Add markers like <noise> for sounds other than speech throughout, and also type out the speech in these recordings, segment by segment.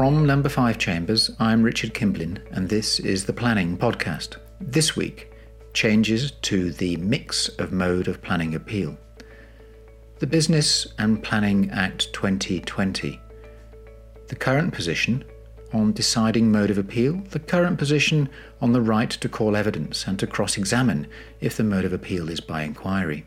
From Number 5 Chambers, I'm Richard Kimblin, and this is the Planning Podcast. This week, changes to the mix of mode of planning appeal. The Business and Planning Act 2020. The current position on deciding mode of appeal, the current position on the right to call evidence and to cross examine if the mode of appeal is by inquiry.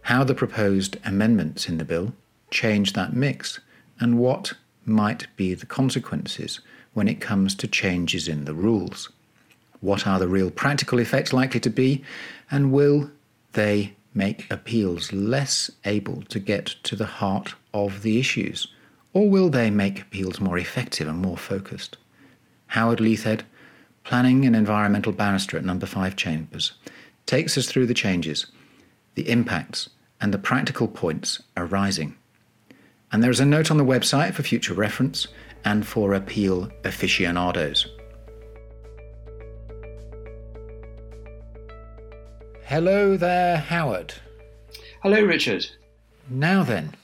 How the proposed amendments in the bill change that mix, and what might be the consequences when it comes to changes in the rules. What are the real practical effects likely to be, and will they make appeals less able to get to the heart of the issues? Or will they make appeals more effective and more focused? Howard Leithead, Planning and Environmental Barrister at Number 5 Chambers, takes us through the changes, the impacts, and the practical points arising. And there is a note on the website for future reference and for appeal aficionados. Hello there, Howard. Hello, Richard. Now then,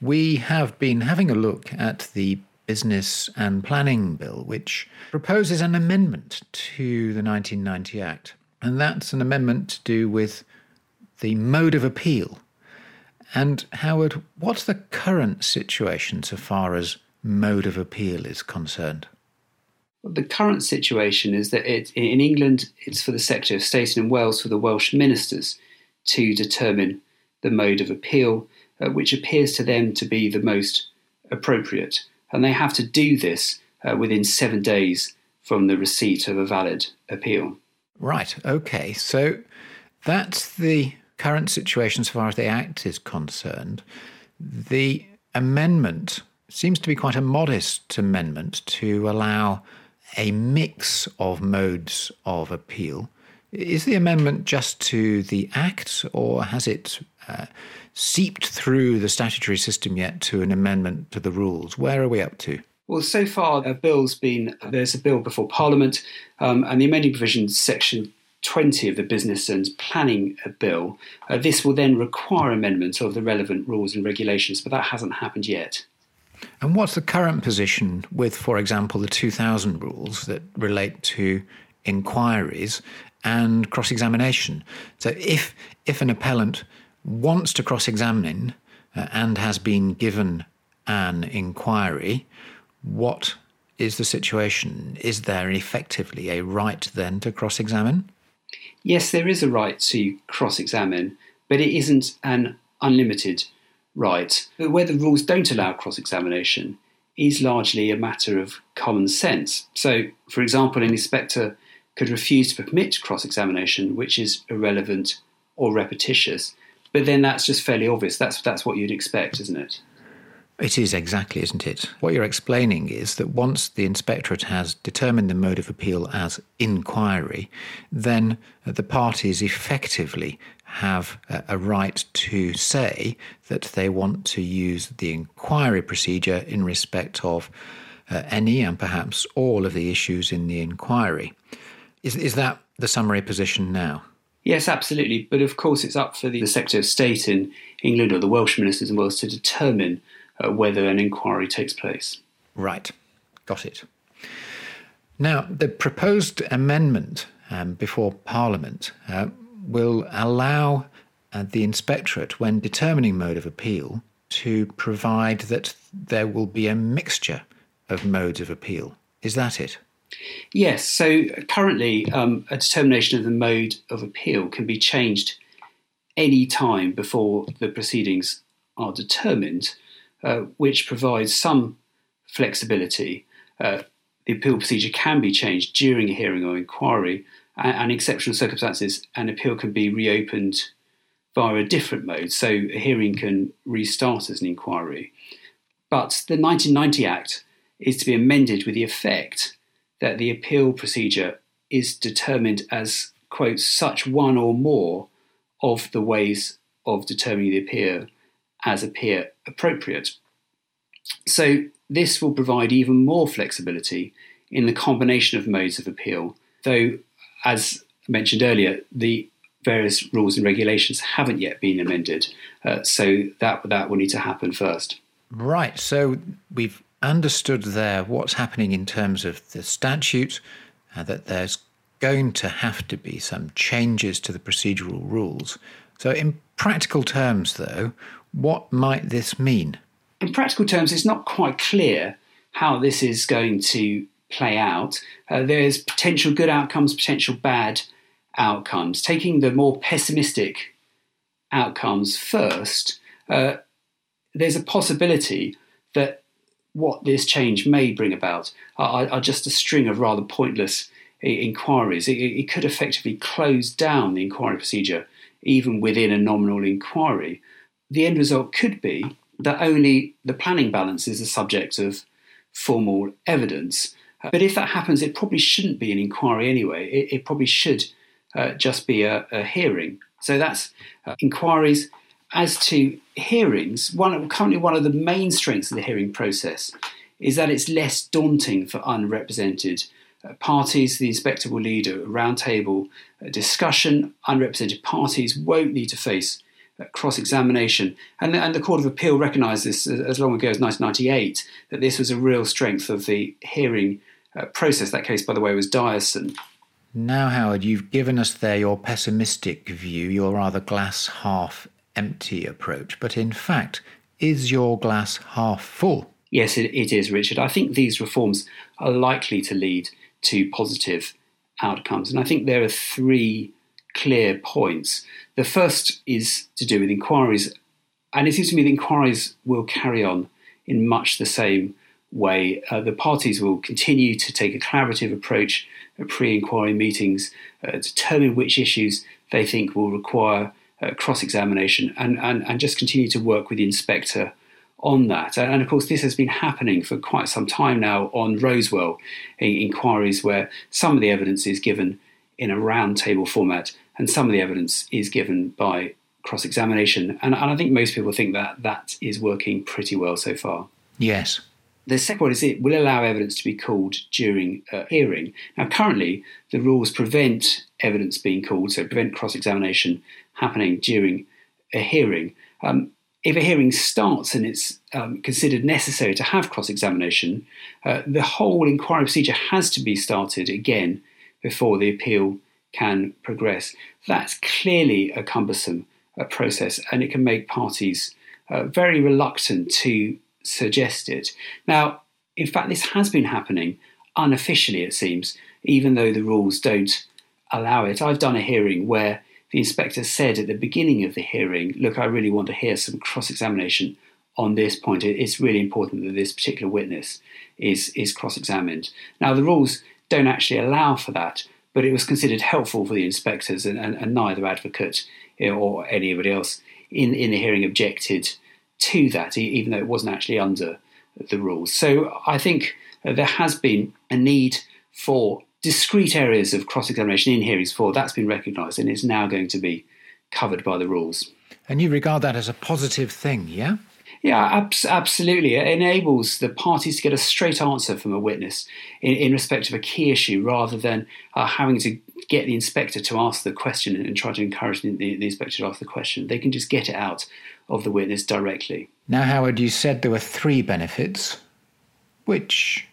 we have been having a look at the Business and Planning Bill, which proposes an amendment to the 1990 Act. And that's an amendment to do with the mode of appeal. And Howard, what's the current situation so far as mode of appeal is concerned? The current situation is that it, in England, it's for the Secretary of State, and in Wales, for the Welsh ministers to determine the mode of appeal, uh, which appears to them to be the most appropriate. And they have to do this uh, within seven days from the receipt of a valid appeal. Right, okay. So that's the current situation so far as the Act is concerned. The amendment seems to be quite a modest amendment to allow a mix of modes of appeal. Is the amendment just to the Act, or has it uh, seeped through the statutory system yet to an amendment to the rules? Where are we up to? Well, so far, a bill's been there's a bill before Parliament, um, and the amending provisions section 20 of the Business and Planning Bill. Uh, this will then require amendments of the relevant rules and regulations, but that hasn't happened yet. And what's the current position with, for example, the 2000 rules that relate to inquiries and cross examination? So, if, if an appellant wants to cross examine uh, and has been given an inquiry, what is the situation? Is there effectively a right then to cross examine? Yes, there is a right to cross examine, but it isn't an unlimited right. Where the rules don't allow cross examination is largely a matter of common sense. So, for example, an inspector could refuse to permit cross examination, which is irrelevant or repetitious. But then that's just fairly obvious. That's, that's what you'd expect, isn't it? It is exactly, isn't it? What you're explaining is that once the inspectorate has determined the mode of appeal as inquiry, then the parties effectively have a, right to say that they want to use the inquiry procedure in respect of uh, any and perhaps all of the issues in the inquiry. Is, is that the summary position now? Yes, absolutely. But of course, it's up for the Secretary of State in England or the Welsh ministers in Wales to determine uh, whether an inquiry takes place. Right, got it. Now, the proposed amendment um, before Parliament uh, will allow uh, the inspectorate, when determining mode of appeal, to provide that there will be a mixture of modes of appeal. Is that it? Yes. So currently, um, a determination of the mode of appeal can be changed any time before the proceedings are determined. Uh, which provides some flexibility. Uh, the appeal procedure can be changed during a hearing or inquiry, and, and exceptional circumstances, an appeal can be reopened via a different mode, so a hearing can restart as an inquiry. But the 1990 Act is to be amended with the effect that the appeal procedure is determined as, quote, such one or more of the ways of determining the appeal as appear appropriate. So, this will provide even more flexibility in the combination of modes of appeal, though, as mentioned earlier, the various rules and regulations haven't yet been amended. Uh, so, that, that will need to happen first. Right. So, we've understood there what's happening in terms of the statute, uh, that there's going to have to be some changes to the procedural rules. So, in practical terms, though, what might this mean? In practical terms, it's not quite clear how this is going to play out. Uh, there's potential good outcomes, potential bad outcomes. Taking the more pessimistic outcomes first, uh, there's a possibility that what this change may bring about are, are just a string of rather pointless inquiries. It, it, could effectively close down the inquiry procedure even within a nominal inquiry. The end result could be that only the planning balance is the subject of formal evidence. But if that happens, it probably shouldn't be an inquiry anyway. It, it probably should uh, just be a, a, hearing. So that's uh, inquiries. As to hearings, one currently one of the main strengths of the hearing process is that it's less daunting for unrepresented uh, parties. The inspector will lead a roundtable uh, discussion. Unrepresented parties won't need to face cross examination. And, and, the Court of Appeal recognised this as long ago as 1998 that this was a real strength of the hearing uh, process. That case, by the way, was Dyason. Now, Howard, you've given us there your pessimistic view, your rather glass half empty approach. But in fact, is your glass half full? Yes, it, it is, Richard. I think these reforms are likely to lead to positive outcomes. And I think there are three clear points. The first is to do with inquiries. And it seems to me the inquiries will carry on in much the same way. Uh, the parties will continue to take a collaborative approach at pre inquiry meetings, uh, determine which issues they think will require uh, cross examination, and, and, and just continue to work with the inspector on that. And of course, this has been happening for quite some time now on Rosewell inquiries, where some of the evidence is given in a roundtable format and some of the evidence is given by cross examination. And, and I think most people think that that is working pretty well so far. Yes. The second one is it will allow evidence to be called during a hearing. Now, currently, the rules prevent evidence being called, so prevent cross examination happening during a hearing. Um, if a hearing starts and it's um, considered necessary to have cross examination, uh, the whole inquiry procedure has to be started again before the appeal can progress. That's clearly a cumbersome uh, process and it can make parties uh, very reluctant to suggest it. Now, in fact, this has been happening unofficially, it seems, even though the rules don't allow it. I've done a hearing where the inspector said at the beginning of the hearing, Look, I really want to hear some cross examination on this point. It's really important that this particular witness is, is cross examined. Now, the rules don't actually allow for that, but it was considered helpful for the inspectors, and, and, and neither advocate eh, or anybody else in, in the hearing objected to that, even though it wasn't actually under the rules. So I think there has been a need for discrete areas of cross examination in hearings for that's been recognised and is now going to be covered by the rules. And you regard that as a positive thing, yeah? Yeah, abs- absolutely. It enables the parties to get a straight answer from a witness in, in respect of a key issue rather than uh, having to get the inspector to ask the question and try to encourage the, the, inspector to ask the question. They can just get it out of the witness directly. Now, Howard, you said there were three benefits. Which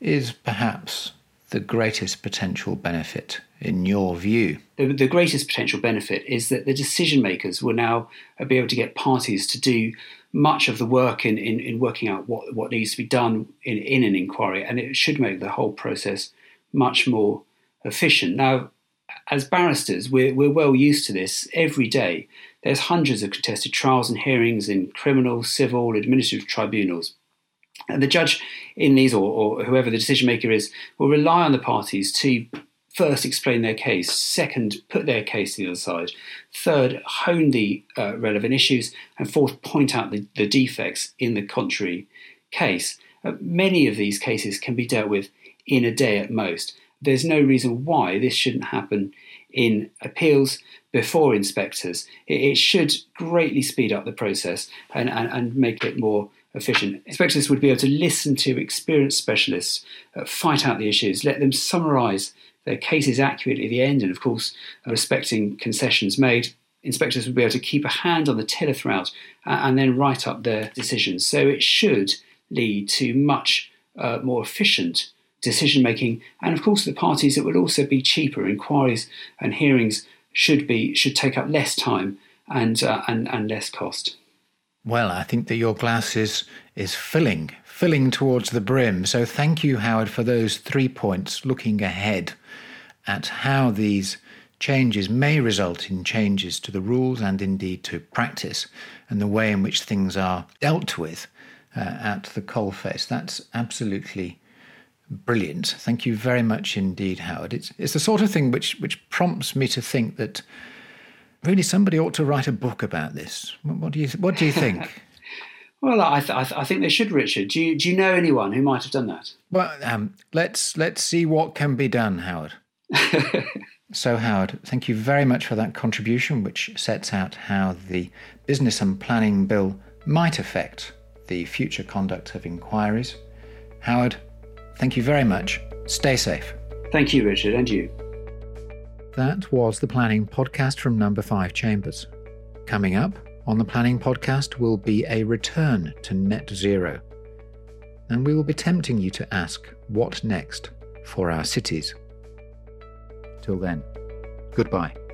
is perhaps the greatest potential benefit in your view? The, the, greatest potential benefit is that the decision makers will now be able to get parties to do much of the work in, in, in working out what, what needs to be done in, in an inquiry, and it should make the whole process much more efficient. Now, as barristers, we're, we're well used to this every day. There's hundreds of contested trials and hearings in criminal, civil, administrative tribunals. And the judge in these, or, or whoever the decision maker is, will rely on the parties to first explain their case, second, put their case to the other side, third, hone the uh, relevant issues, and fourth, point out the, the defects in the contrary case. Uh, many of these cases can be dealt with in a day at most. There's no reason why this shouldn't happen in appeals before inspectors. It, it should greatly speed up the process and, and, and make it more efficient. Inspectors would be able to listen to experienced specialists, uh, fight out the issues, let them summarise their cases accurately at the end, and of course, respecting concessions made. Inspectors would be able to keep a hand on the tiller throughout and then write up their decisions. So it should lead to much uh, more efficient decision making, and of course, the parties it would also be cheaper. Inquiries and hearings should be should take up less time and uh, and and less cost. Well, I think that your glass is is filling, filling towards the brim. So thank you, Howard, for those three points. Looking ahead at how these changes may result in changes to the rules and indeed to practice and the way in which things are dealt with uh, at the coalface. That's absolutely brilliant. Thank you very much indeed, Howard. It's, it's the sort of thing which, which prompts me to think that really somebody ought to write a book about this. What, do you, what do you think? <laughs> Well, I, th- I, th- I, think they should, Richard. Do you, do you know anyone who might have done that? Well, um, let's let's see what can be done, Howard. <laughs> so, Howard, thank you very much for that contribution, which sets out how the Business and Planning Bill might affect the future conduct of inquiries. Howard, thank you very much. Stay safe. Thank you, Richard, and you. That was the Planning Podcast from Number 5 Chambers. Coming up on the Planning Podcast will be a return to net zero. And we will be tempting you to ask what next for our cities. Till then, goodbye.